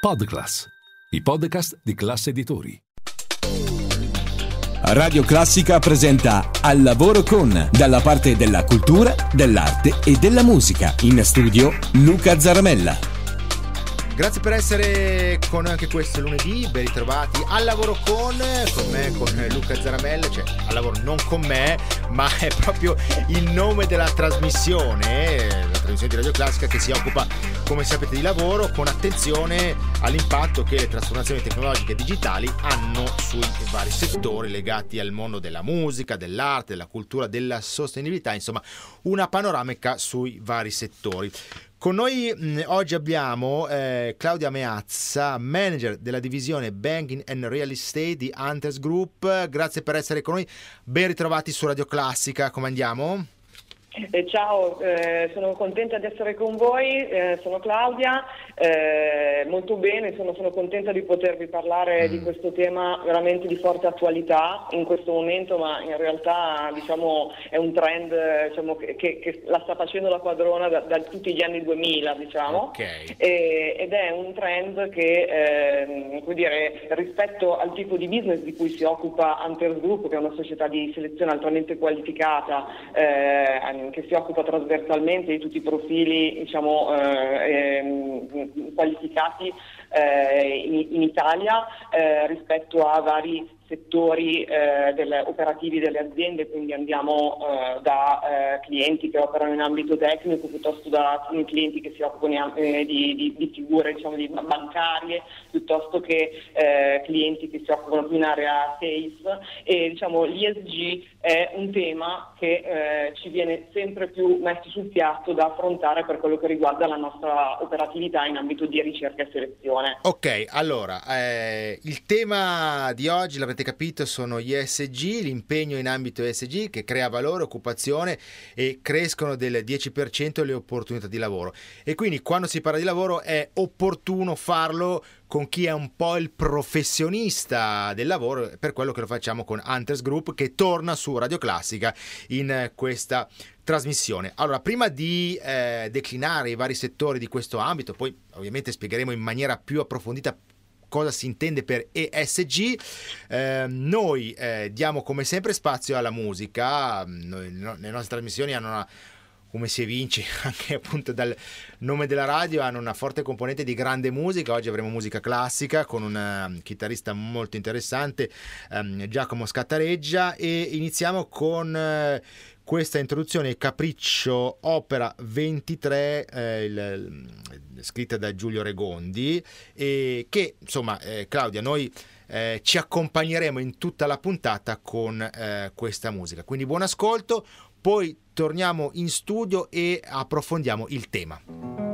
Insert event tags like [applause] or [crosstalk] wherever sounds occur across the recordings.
Podclass, i podcast di classe editori. Radio Classica presenta Al lavoro con, dalla parte della cultura, dell'arte e della musica. In studio Luca Zaramella. Grazie per essere con anche questo lunedì, ben ritrovati al lavoro con, con me, con Luca Zaramella, cioè al lavoro non con me, ma è proprio il nome della trasmissione, trasmissione di Radio Classica che si occupa, come sapete, di lavoro con attenzione all'impatto che le trasformazioni tecnologiche e digitali hanno sui vari settori legati al mondo della musica, dell'arte, della cultura, della sostenibilità, insomma una panoramica sui vari settori. Con noi mh, oggi abbiamo eh, Claudia Meazza, manager della divisione Banking and Real Estate di Hunters Group. Grazie per essere con noi. Ben ritrovati su Radio Classica. Come andiamo? Eh, ciao, eh, sono contenta di essere con voi, eh, sono Claudia, eh, molto bene, sono, sono, contenta di potervi parlare mm. di questo tema veramente di forte attualità in questo momento, ma in realtà diciamo, è un trend diciamo, che, che, la sta facendo la quadrona da, da tutti gli anni 2000, diciamo, okay. e, ed è un trend che ehm, dire, rispetto al tipo di business di cui si occupa Hunters Group, che è una società di selezione altamente qualificata, eh, che si occupa trasversalmente di tutti i profili diciamo, eh, ehm, qualificati eh, in, in, Italia eh, rispetto a vari settori eh, delle, operativi delle aziende, quindi andiamo eh, da eh, clienti che operano in ambito tecnico piuttosto da clienti che si occupano eh, di, di, di, figure diciamo, di bancarie, piuttosto che eh, clienti che si occupano più in area sales e diciamo, l'ESG è un tema che eh, ci viene sempre più messo sul piatto da affrontare per quello che riguarda la nostra operatività in ambito di ricerca e selezione. Ok, allora il tema di oggi l'avete avete capito sono gli ESG, l'impegno in ambito ESG che crea valore, occupazione e crescono del 10% le opportunità di lavoro. E quindi quando si parla di lavoro è opportuno farlo con chi è un po' il professionista del lavoro, per quello che lo facciamo con Hunters Group che torna su Radio Classica in questa trasmissione. Allora, prima di eh, declinare i vari settori di questo ambito, poi ovviamente spiegheremo in maniera più approfondita cosa si intende per ESG. Eh, noi eh, diamo come sempre spazio alla musica, noi, no, le nostre trasmissioni hanno una come si evince [laughs] anche appunto dal nome della radio, hanno una forte componente di grande musica. Oggi avremo musica classica con un um, chitarrista molto interessante, um, Giacomo Scattareggia, e iniziamo con uh, questa introduzione Capriccio Opera 23 eh, il, scritta da Giulio Regondi e che insomma eh, Claudia noi eh, ci accompagneremo in tutta la puntata con eh, questa musica. Quindi buon ascolto poi torniamo in studio e approfondiamo il tema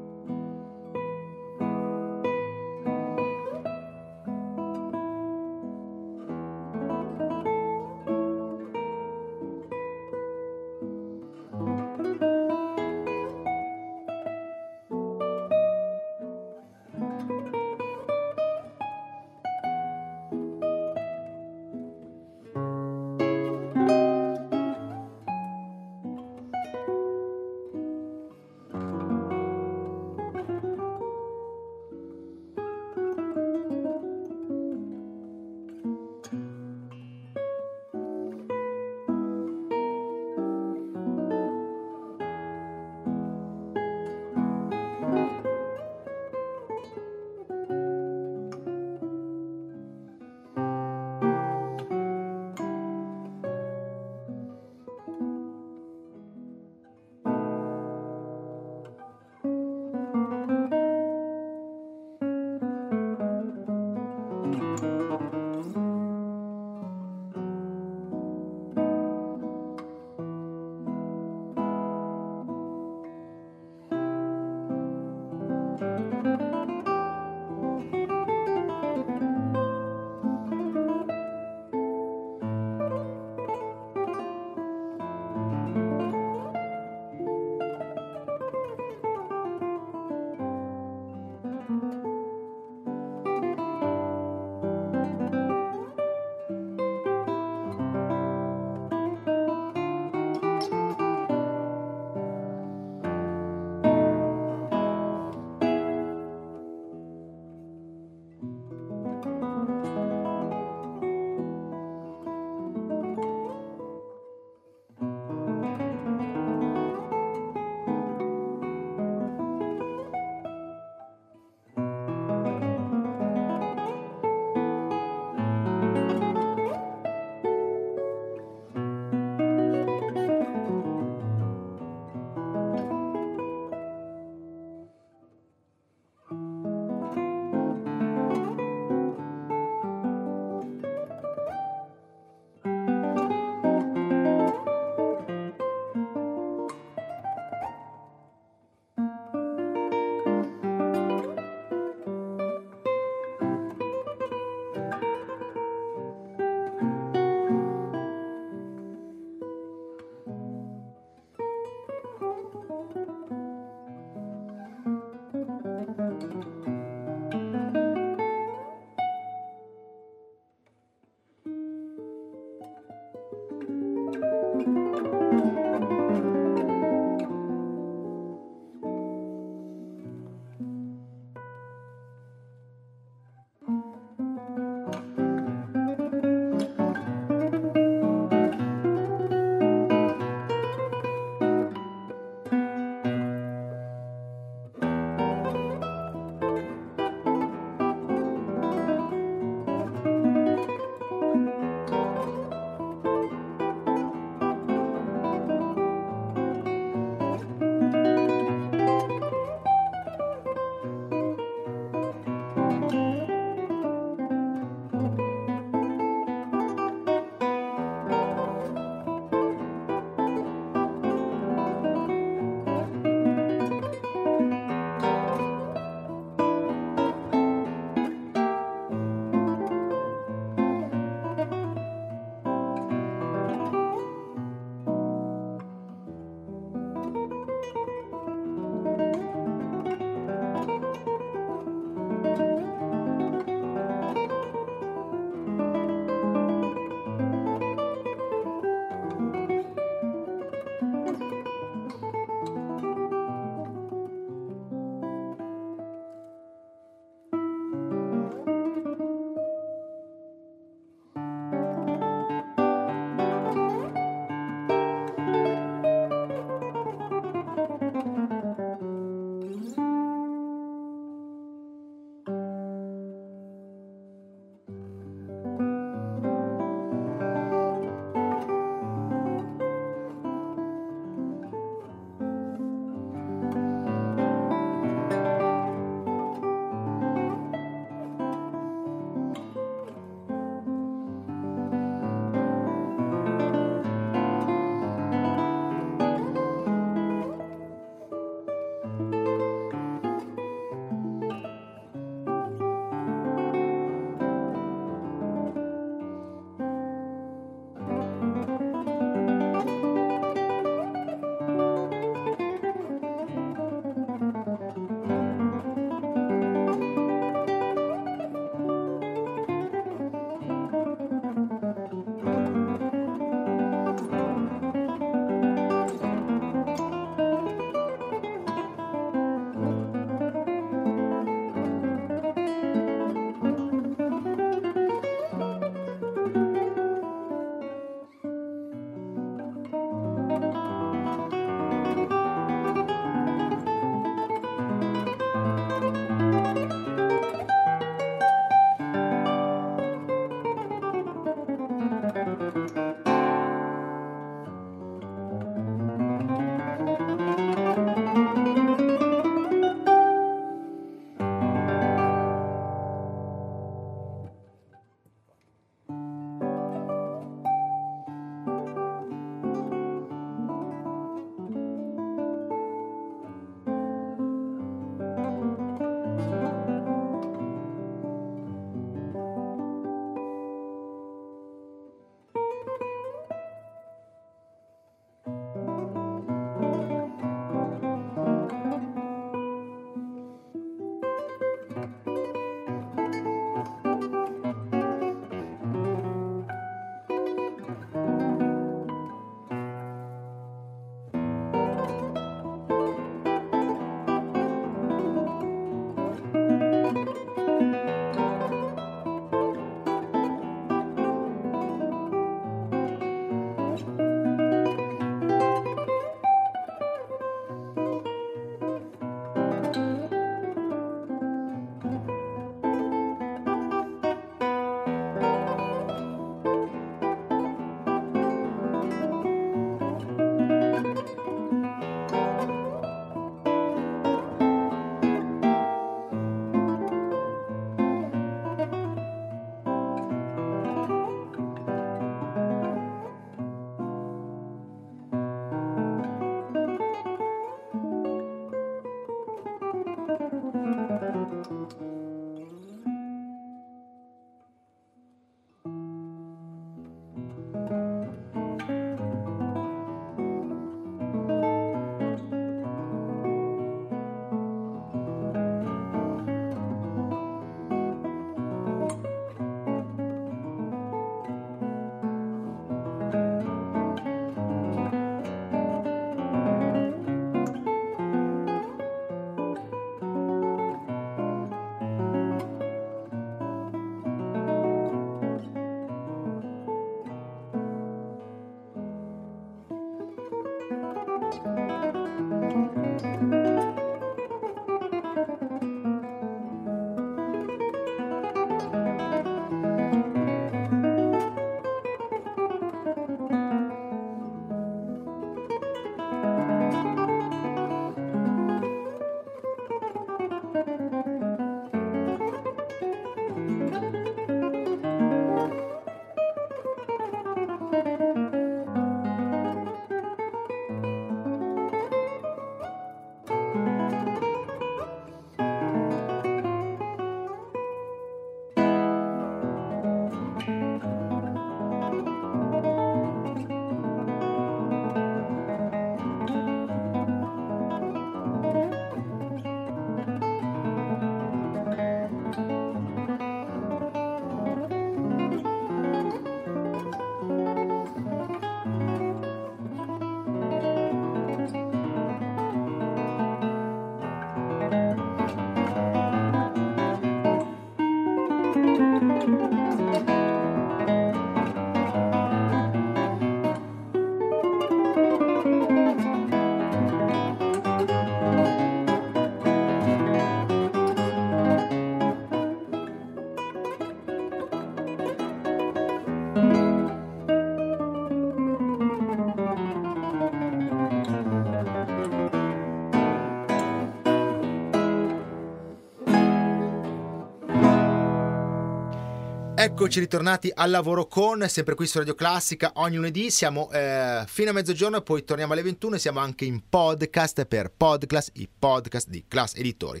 Eccoci ritornati al lavoro con, sempre qui su Radio Classica, ogni lunedì siamo eh, fino a mezzogiorno e poi torniamo alle 21 e siamo anche in podcast per Podclass, i podcast di Class Editori.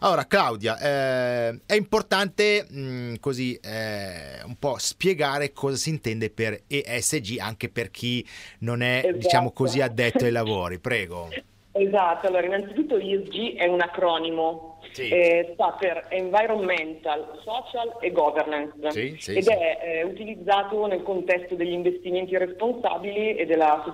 Allora Claudia, eh, è importante mh, mm, così eh, un po' spiegare cosa si intende per ESG anche per chi non è esatto. diciamo così addetto ai lavori, prego. [laughs] Esatto, allora innanzitutto ESG è un acronimo, sì. eh, sta per Environmental, Social e Governance sì, sì, ed è eh, utilizzato nel contesto degli investimenti responsabili e della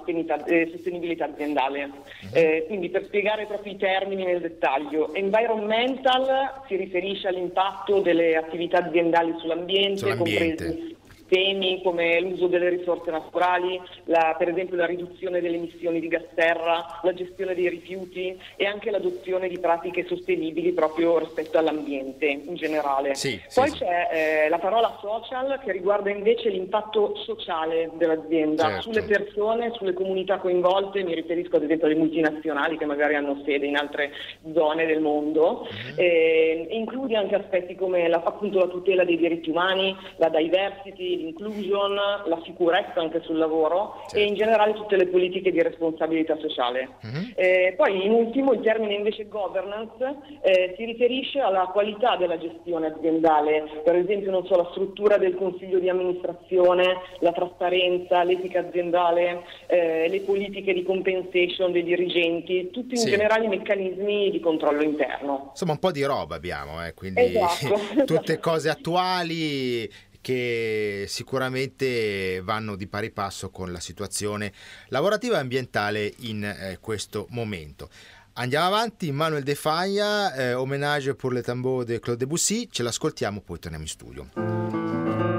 eh, sostenibilità aziendale. Uh-huh. quindi per spiegare proprio i termini nel dettaglio, Environmental si riferisce all'impatto delle attività aziendali sull'ambiente, sull'ambiente. compresi temi come l'uso delle risorse naturali, la, per esempio la riduzione delle emissioni di gas serra, la gestione dei rifiuti e anche l'adozione di pratiche sostenibili proprio rispetto all'ambiente in generale. Sì, Poi sì, c'è sì. Eh, la parola social che riguarda invece l'impatto sociale dell'azienda certo. sulle persone, sulle comunità coinvolte, mi riferisco ad esempio alle multinazionali che magari hanno sede in altre zone del mondo, uh-huh. eh, include anche aspetti come la, appunto la tutela dei diritti umani, la diversity, l'inclusion, la sicurezza anche sul lavoro certo. e in generale tutte le politiche di responsabilità sociale. Uh-huh. Eh, poi in ultimo il termine invece governance eh, si riferisce alla qualità della gestione aziendale, per esempio non so, la struttura del consiglio di amministrazione, la trasparenza, l'etica aziendale, eh, le politiche di compensation dei dirigenti, tutti in sì. generale i meccanismi di controllo interno. Insomma un po' di roba abbiamo, eh, quindi esatto. [laughs] tutte cose attuali che sicuramente vanno di pari passo con la situazione lavorativa e ambientale in eh, questo momento. Andiamo avanti, Manuel De Faglia, eh, Hommage pour le tambour de Claude Debussy, ce l'ascoltiamo, poi torniamo in studio.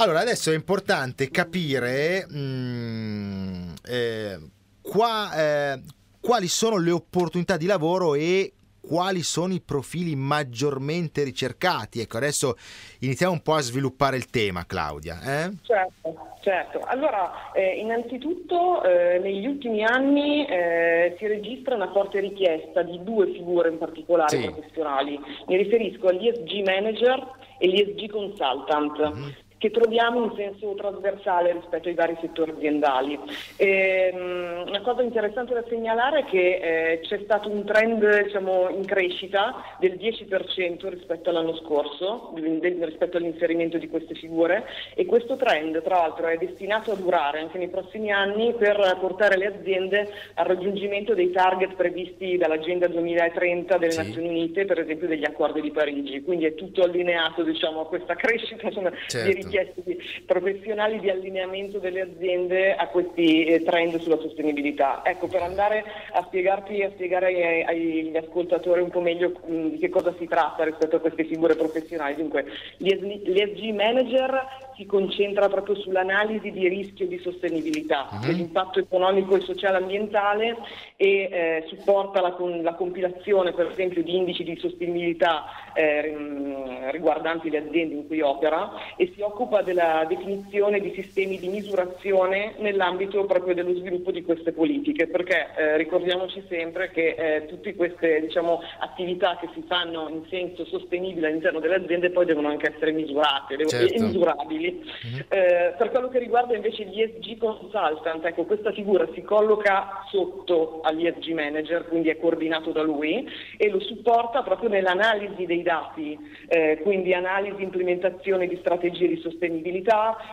Allora, adesso è importante capire mm, eh, qua, eh, quali sono le opportunità di lavoro e quali sono i profili maggiormente ricercati. Ecco, adesso iniziamo un po' a sviluppare il tema, Claudia. Eh? Certo, certo. Allora, eh, innanzitutto eh, negli ultimi anni eh, si registra una forte richiesta di due figure in particolare sì. professionali. Mi riferisco agli ESG manager e gli ESG consultant. Mm-hmm che troviamo in senso trasversale rispetto ai vari settori aziendali. E, um, una cosa interessante da segnalare è che eh, c'è stato un trend diciamo, in crescita del 10% rispetto all'anno scorso, rispetto all'inserimento di queste figure e questo trend tra l'altro è destinato a durare anche nei prossimi anni per portare le aziende al raggiungimento dei target previsti dall'Agenda 2030 delle sì. Nazioni Unite, per esempio degli accordi di Parigi. Quindi è tutto allineato diciamo, a questa crescita certo. di richieste professionali di allineamento delle aziende a questi eh, trend sulla sostenibilità. Ecco, per andare a spiegarti a spiegare agli ascoltatori un po' meglio mh, mm, di che cosa si tratta rispetto a queste figure professionali. Dunque, l'ESG manager si concentra proprio sull'analisi di rischio di sostenibilità, uh-huh. dell'impatto economico e sociale ambientale e eh, supporta la, la, compilazione per esempio di indici di sostenibilità eh, riguardanti le aziende in cui opera e si occupa della definizione di sistemi di misurazione nell'ambito proprio dello sviluppo di queste politiche, perché eh, ricordiamoci sempre che eh, tutte queste diciamo, attività che si fanno in senso sostenibile all'interno delle aziende poi devono anche essere misurate certo. e misurabili. Mm-hmm. Eh, per quello che riguarda invece gli ESG consultant, ecco, questa figura si colloca sotto agli ESG manager, quindi è coordinato da lui e lo supporta proprio nell'analisi dei dati, eh, quindi analisi, implementazione di strategie di sostenibilità,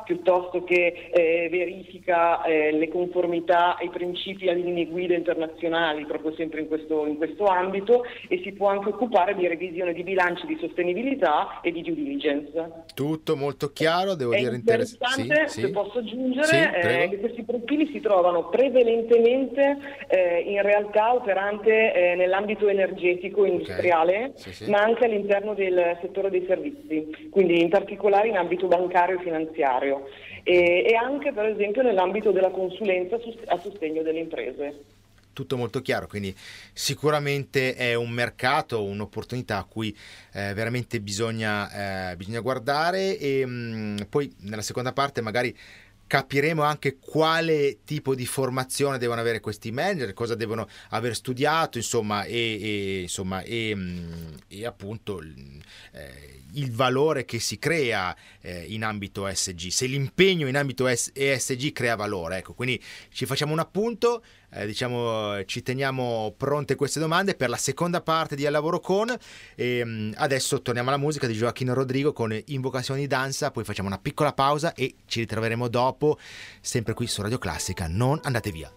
piuttosto che eh, verifica eh, le conformità ai principi e alle linee guida internazionali, proprio sempre in questo, in questo ambito, e si può anche occupare di revisione di bilanci di sostenibilità e di due diligence. Tutto molto chiaro, devo è dire interessante, sì, se sì. posso aggiungere, sì, eh, che questi profili si trovano prevalentemente eh, in realtà operante eh, nell'ambito energetico industriale, okay. ma anche all'interno del settore dei servizi, quindi in particolare in ambito bancario e finanziario e, e anche per esempio nell'ambito della consulenza a sostegno delle imprese. Tutto molto chiaro, quindi sicuramente è un mercato, un'opportunità a cui eh, veramente bisogna, eh, bisogna, guardare e mh, mm, poi nella seconda parte magari capiremo anche quale tipo di formazione devono avere questi manager, cosa devono aver studiato, insomma, e, e, insomma, e, mm, e appunto eh, il valore che si crea eh, in ambito ESG, se l'impegno in ambito ESG crea valore. Ecco, quindi ci facciamo un appunto, eh, diciamo, ci teniamo pronte queste domande per la seconda parte di Al Lavoro Con. E, um, adesso torniamo alla musica di Gioacchino Rodrigo con Invocazioni di Danza, poi facciamo una piccola pausa e ci ritroveremo dopo, sempre qui su Radio Classica. Non andate via.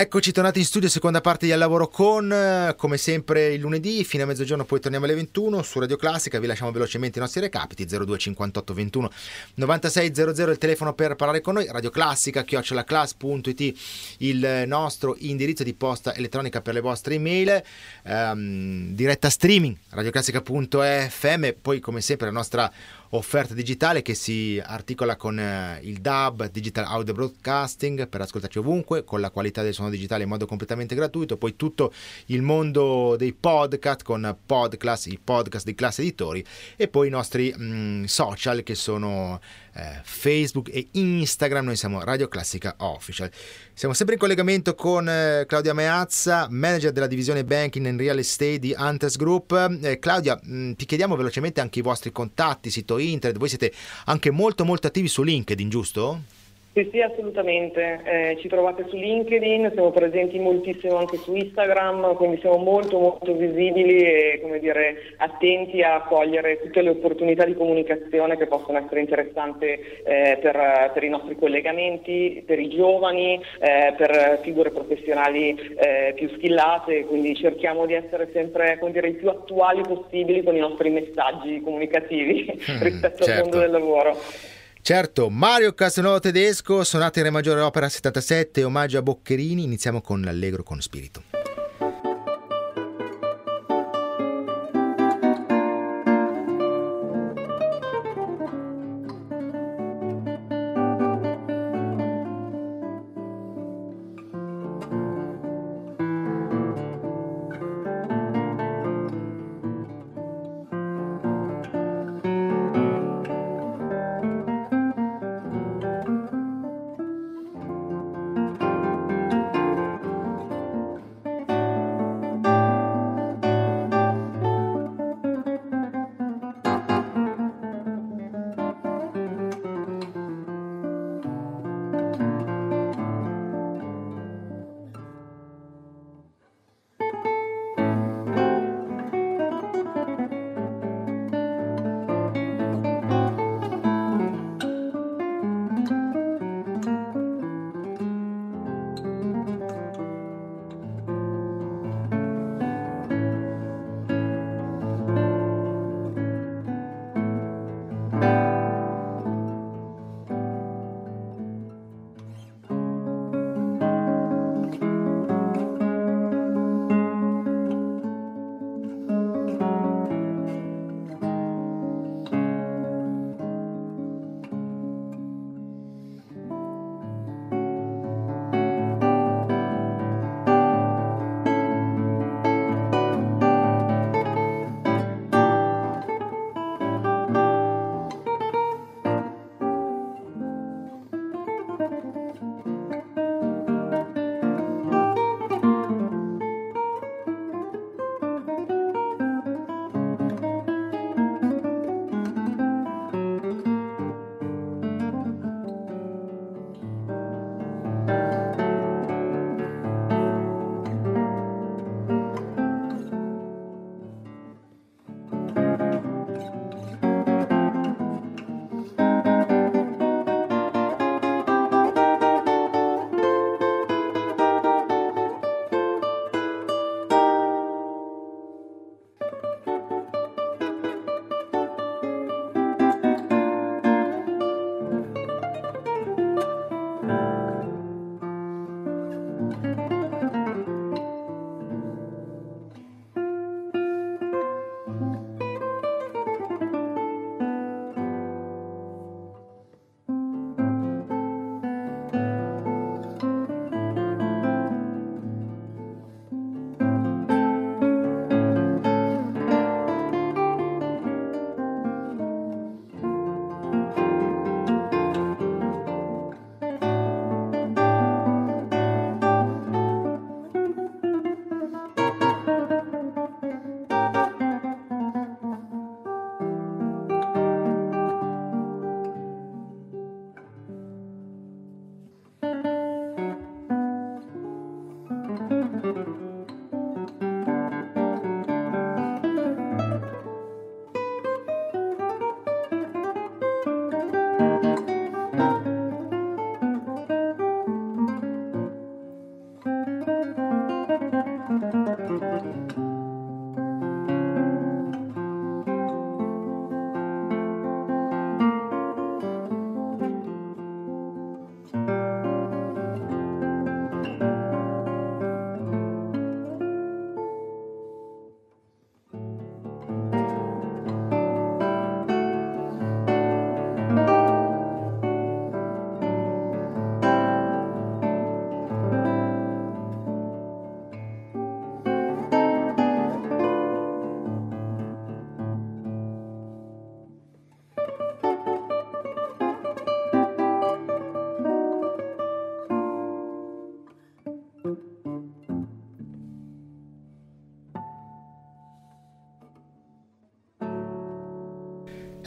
Eccoci tornati in studio, seconda parte di Al Lavoro con, come sempre il lunedì, fino a mezzogiorno, poi torniamo alle 21 su Radio Classica, vi lasciamo velocemente i nostri recapiti, 02 58 21 96 00 il telefono per parlare con noi, Radio Classica, chiocciolaclass.it il nostro indirizzo di posta elettronica per le vostre email, ehm, diretta streaming, radioclassica.fm, poi come sempre la nostra offerta digitale che si articola con eh, il DAB, Digital Audio Broadcasting, per ascoltarci ovunque, con la qualità del suono digitale in modo completamente gratuito, poi tutto il mondo dei podcast con Podclass, i podcast di classe editori e poi i nostri mh, mm, social che sono eh, Facebook e Instagram, noi siamo Radio Classica Official. Siamo sempre in collegamento con eh, Claudia Meazza, manager della divisione Banking and Real Estate di Hunters Group. Eh, Claudia, mh, mm, ti chiediamo velocemente anche i vostri contatti, sito internet, voi siete anche molto molto attivi su LinkedIn, giusto? Sì, sì, assolutamente. Eh, ci trovate su LinkedIn, siamo presenti moltissimo anche su Instagram, quindi siamo molto molto visibili e come dire, attenti a cogliere tutte le opportunità di comunicazione che possono essere interessanti eh, per, per, i nostri collegamenti, per i giovani, eh, per figure professionali eh, più skillate, quindi cerchiamo di essere sempre dire, i più attuali possibili con i nostri messaggi comunicativi mm, [laughs] rispetto certo. al mondo del lavoro. Certo, Mario Castelnuovo Tedesco, sonata in Re maggiore opera 77, omaggio a Boccherini, iniziamo con l'Allegro con spirito.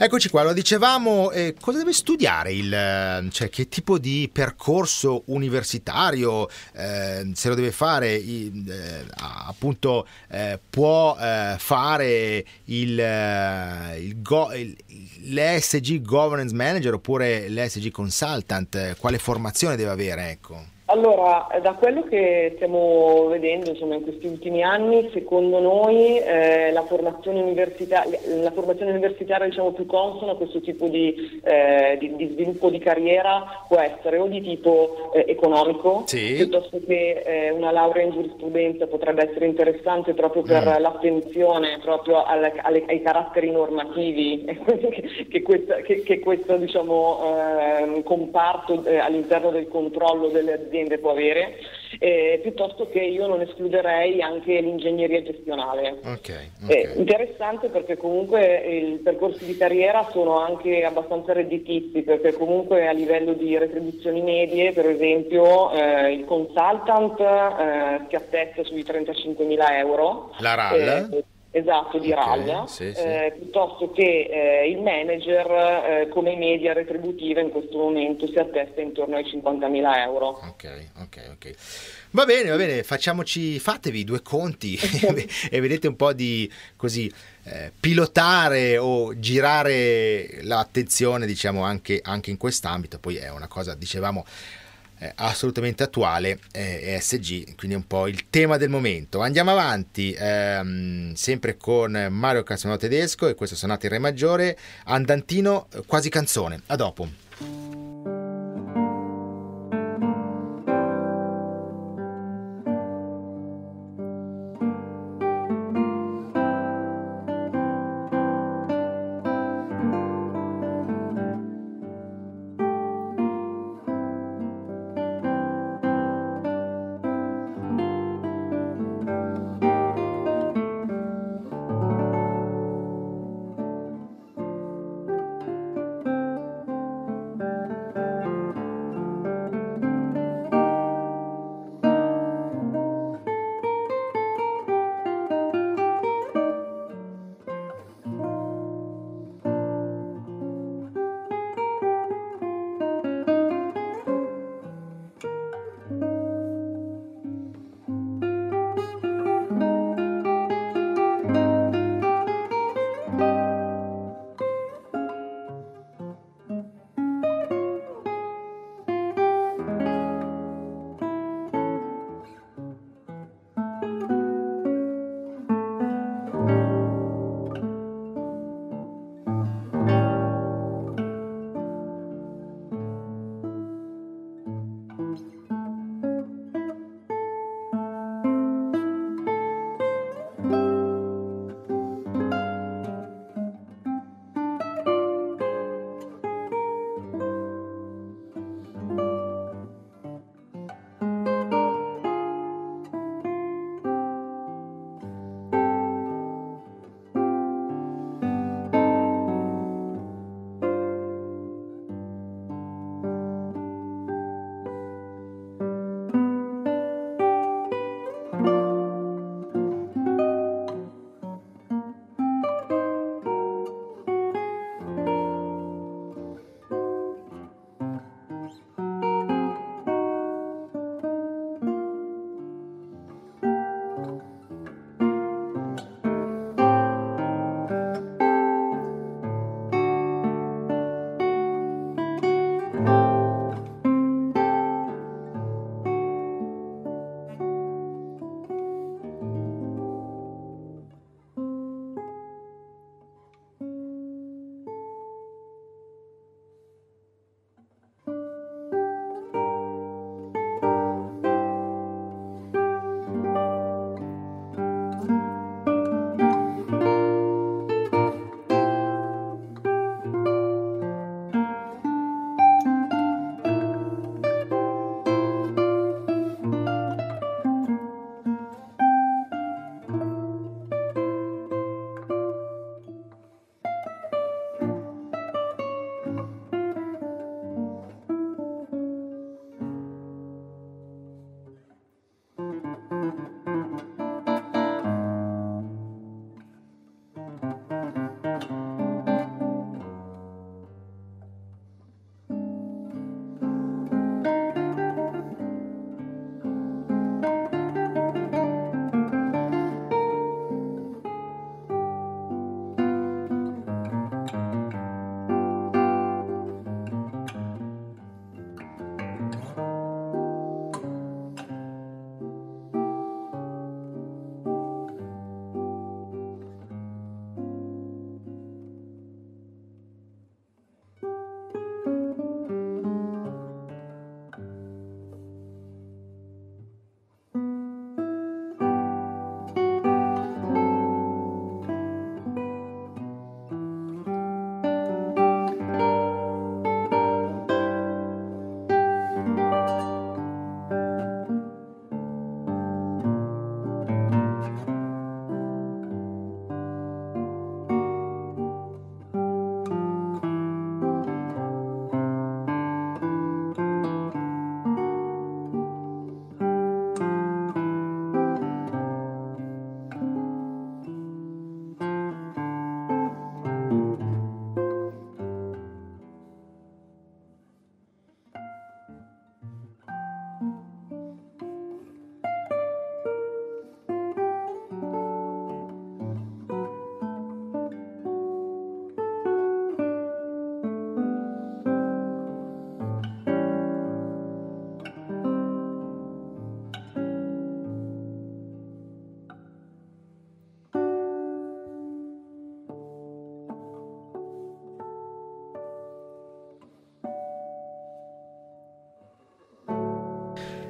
Eccoci qua, lo dicevamo, eh, cosa deve studiare il, eh, cioè che tipo di percorso universitario eh, se lo deve fare, eh, appunto eh, può eh, fare il, il, go, il, l'ESG Governance Manager oppure l'ESG Consultant, quale formazione deve avere? Ecco. Allora, da quello che stiamo vedendo insomma, in questi ultimi anni, secondo noi eh, la, formazione universitaria, la formazione universitaria diciamo, più consona a questo tipo di, eh, di, di, sviluppo di carriera può essere o di tipo eh, economico, sì. piuttosto che eh, una laurea in giurisprudenza potrebbe essere interessante proprio per mm. l'attenzione proprio alle, alle, ai caratteri normativi [laughs] che, che, questa, che, che questo diciamo, ehm, comparto eh, all'interno del controllo delle aziende aziende può avere, eh, piuttosto che io non escluderei anche l'ingegneria gestionale. Okay, okay. Eh, interessante perché comunque i percorsi di carriera sono anche abbastanza redditizi, perché comunque a livello di retribuzioni medie, per esempio, eh, il consultant eh, si attesta sui 35.000 euro. La RAL? Esatto, di okay, RAL, sì, sì. Eh, piuttosto che eh, il manager eh, come media retributiva in questo momento si attesta intorno ai 50.000 euro. Ok, ok, ok. Va bene, va bene, facciamoci, fatevi due conti [laughs] e vedete un po' di così eh, pilotare o girare l'attenzione, diciamo, anche, anche in quest'ambito. Poi è una cosa, dicevamo eh, assolutamente attuale eh, ESG, quindi un po' il tema del momento. Andiamo avanti, ehm, sempre con Mario Cassano Tedesco e questo sonato in Re maggiore, andantino quasi canzone. A dopo.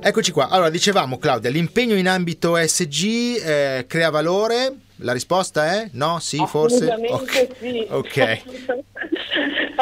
Eccoci qua. Allora, dicevamo Claudia, l'impegno in ambito SG eh, crea valore. La risposta è no, sì, forse? Okay. sì. ok. [laughs]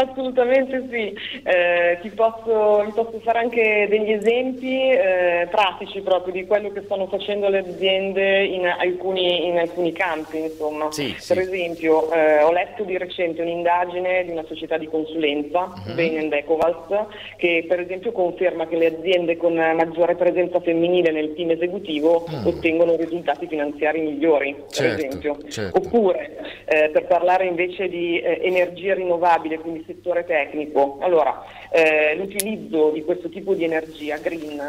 Assolutamente sì, eh, ti, posso, ti, posso, fare anche degli esempi eh, pratici proprio di quello che stanno facendo le aziende in alcuni, in alcuni campi. Insomma. Sì, per sì. esempio eh, ho letto di recente un'indagine di una società di consulenza, uh-huh. Bain Ecovals, che per esempio conferma che le aziende con maggiore presenza femminile nel team esecutivo uh-huh. ottengono risultati finanziari migliori, certo, per esempio. Certo. Oppure eh, per parlare invece di eh, energia rinnovabile, quindi settore tecnico. Allora, eh, l'utilizzo di questo tipo di energia green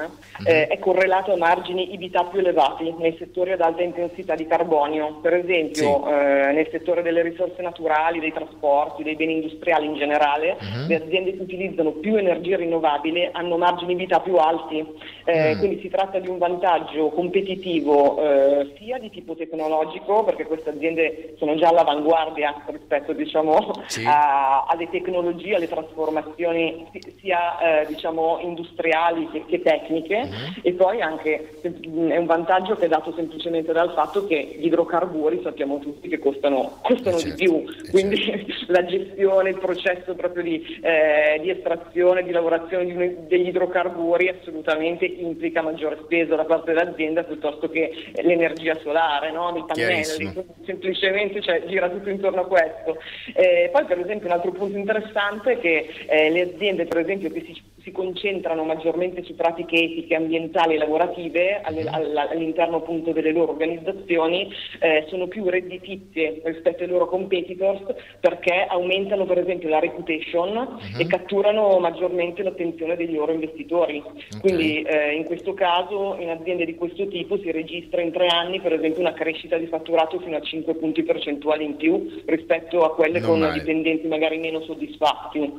eh, è correlato a margini IBITA più elevati nei settori ad alta intensità di carbonio, per esempio Sì. eh, nel settore delle risorse naturali, dei trasporti, dei beni industriali in generale, Mhm. le aziende che utilizzano più energia rinnovabile hanno margini IBITA più alti, Mm. quindi si tratta di un vantaggio competitivo eh, sia di tipo tecnologico, perché queste aziende sono già all'avanguardia rispetto diciamo, Sì. a- alle tecnologie, alle trasformazioni sia eh, diciamo, industriali che, che tecniche Mhm. e poi anche mh, è un vantaggio che è dato semplicemente dal fatto che gli idrocarburi sappiamo tutti che costano, costano Eh di certo, più, eh quindi [laughs] la gestione, il processo proprio di, eh, di estrazione, di lavorazione di- degli idrocarburi assolutamente implica maggiore spesa da parte dell'azienda piuttosto che l'energia solare, no? Chiarissimo. pannelli, semplicemente cioè, gira tutto intorno a questo. Eh, poi per esempio un altro punto interessante è che eh, le aziende per esempio che si, si concentrano maggiormente su pratiche etiche, ambientali e lavorative all'interno appunto delle loro organizzazioni eh, sono più redditizie rispetto ai loro competitors perché aumentano per esempio la reputation e catturano maggiormente l'attenzione dei loro investitori. Quindi eh, in questo caso in aziende di questo tipo si registra in tre anni per esempio una crescita di fatturato fino a 5 punti percentuali in più rispetto a quelle Non con male. dipendenti magari meno soddisfatti.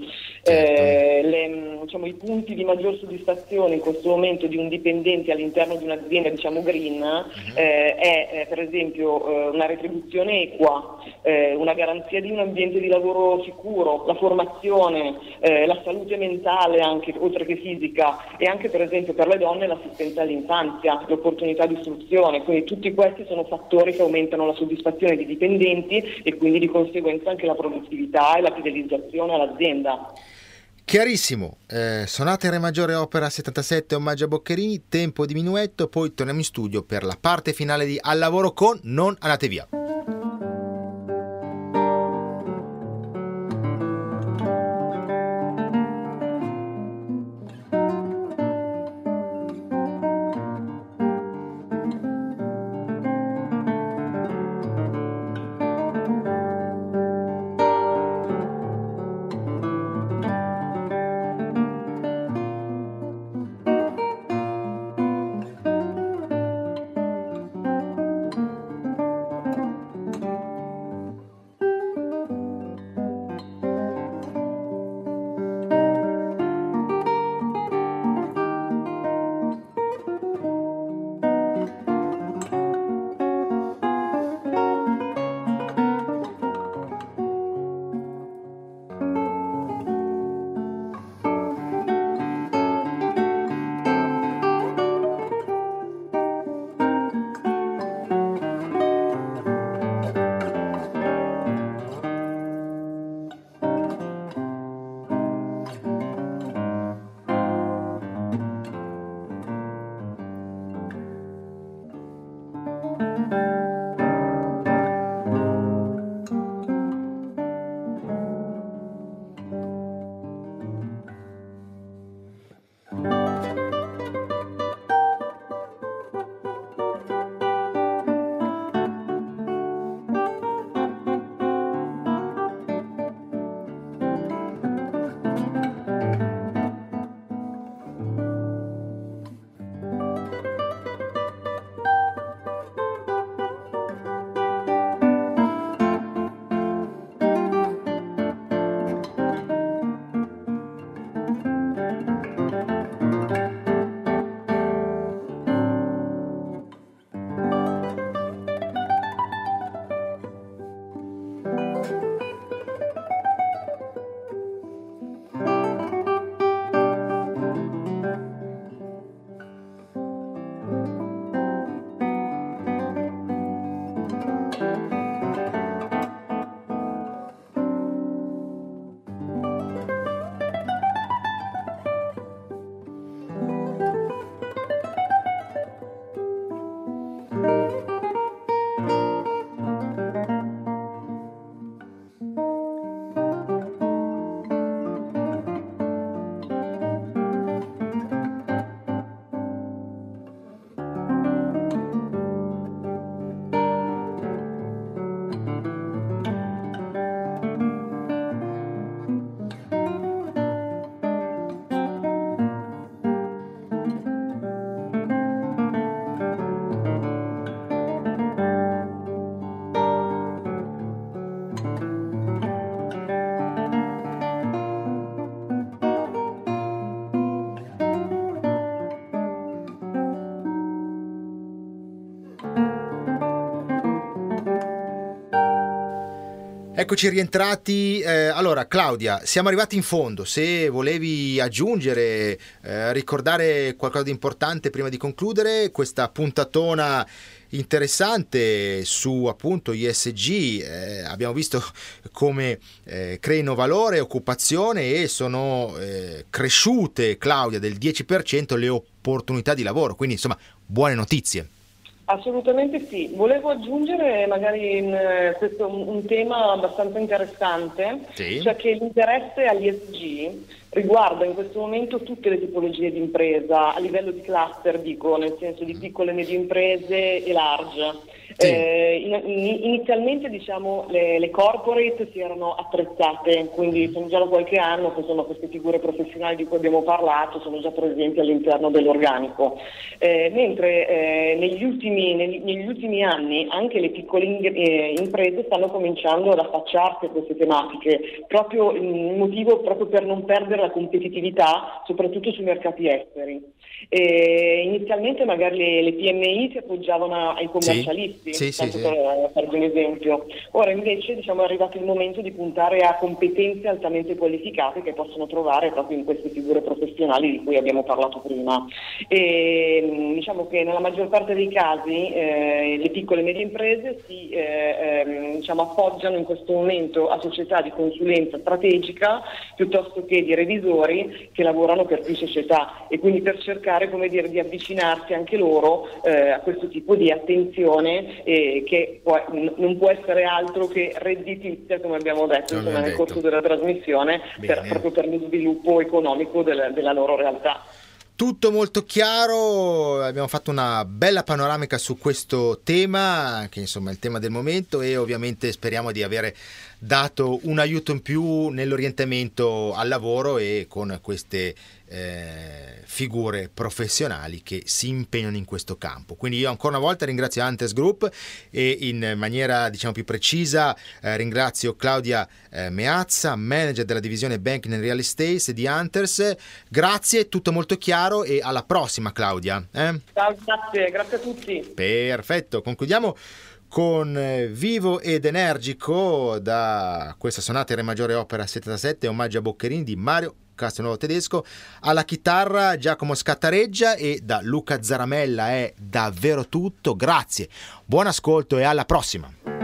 Certo. Eh, le, diciamo, I punti di maggior soddisfazione in questo momento di un dipendente all'interno di un'azienda diciamo green Mhm. eh, è eh, per esempio eh, una retribuzione equa, eh, una garanzia di un ambiente di lavoro sicuro, la formazione, la salute mentale anche oltre che fisica e anche per esempio per le donne l'assistenza all'infanzia, l'opportunità di istruzione, quindi tutti questi sono fattori che aumentano la soddisfazione dei dipendenti e quindi di conseguenza anche la produttività e la fidelizzazione all'azienda. Chiarissimo, eh, sonate Re maggiore opera 77 omaggio a Boccherini, tempo di minuetto, poi torniamo in studio per la parte finale di Al lavoro con Non andate via. Eccoci rientrati. Eh, allora, Claudia, siamo arrivati in fondo. Se volevi aggiungere, eh, ricordare qualcosa di importante prima di concludere, questa puntatona interessante su appunto ISG, eh, abbiamo visto come eh, creino valore, occupazione e sono eh, cresciute, Claudia, del 10% le opportunità di lavoro, quindi insomma buone notizie. Assolutamente sì, volevo aggiungere magari in, eh, questo un, tema abbastanza interessante, sì. cioè che l'interesse all'ISG riguarda in questo momento tutte le tipologie di impresa, a livello di cluster dico, nel senso di piccole e medie imprese e large. Sì. Eh, in, inizialmente diciamo, le, le, corporate si erano attrezzate, quindi sono già da qualche anno che insomma, queste figure professionali di cui abbiamo parlato sono già presenti all'interno dell'organico, eh, mentre eh, negli, ultimi, negli, negli, ultimi, anni anche le piccole in, eh, imprese stanno cominciando ad affacciarsi a queste tematiche, proprio il motivo proprio per non perdere la competitività, soprattutto sui mercati esteri. Inizialmente magari le, le, PMI si appoggiavano ai commercialisti. Sì sì, sì, per farvi un esempio. Ora invece diciamo, è arrivato il momento di puntare a competenze altamente qualificate che possono trovare proprio in queste figure professionali di cui abbiamo parlato prima. E, diciamo che nella maggior parte dei casi eh, le piccole e medie imprese si eh, ehm, diciamo, appoggiano in questo momento a società di consulenza strategica piuttosto che di revisori che lavorano per più società e quindi per cercare dire, di avvicinarsi anche loro eh, a questo tipo di attenzione eh, che può, non può essere altro che redditizia, come abbiamo detto insomma, nel corso della trasmissione, per, proprio per lo sviluppo economico della, della loro realtà. Tutto molto chiaro, abbiamo fatto una bella panoramica su questo tema, che insomma è il tema del momento e ovviamente speriamo di avere dato un aiuto in più nell'orientamento al lavoro e con queste eh, figure professionali che si impegnano in questo campo. Quindi io ancora una volta ringrazio Antes Group e in maniera diciamo più precisa eh, ringrazio Claudia eh, Meazza, manager della divisione Banking and Real Estate di Hunters. Grazie, tutto molto chiaro e alla prossima Claudia. Eh? Ciao, grazie, grazie a tutti. Perfetto, concludiamo con eh, vivo ed energico da questa sonata in Re maggiore opera 77 omaggio a Boccherini di Mario Castelnuovo Tedesco, alla chitarra Giacomo Scattareggia e da Luca Zaramella è davvero tutto. Grazie, buon ascolto e alla prossima.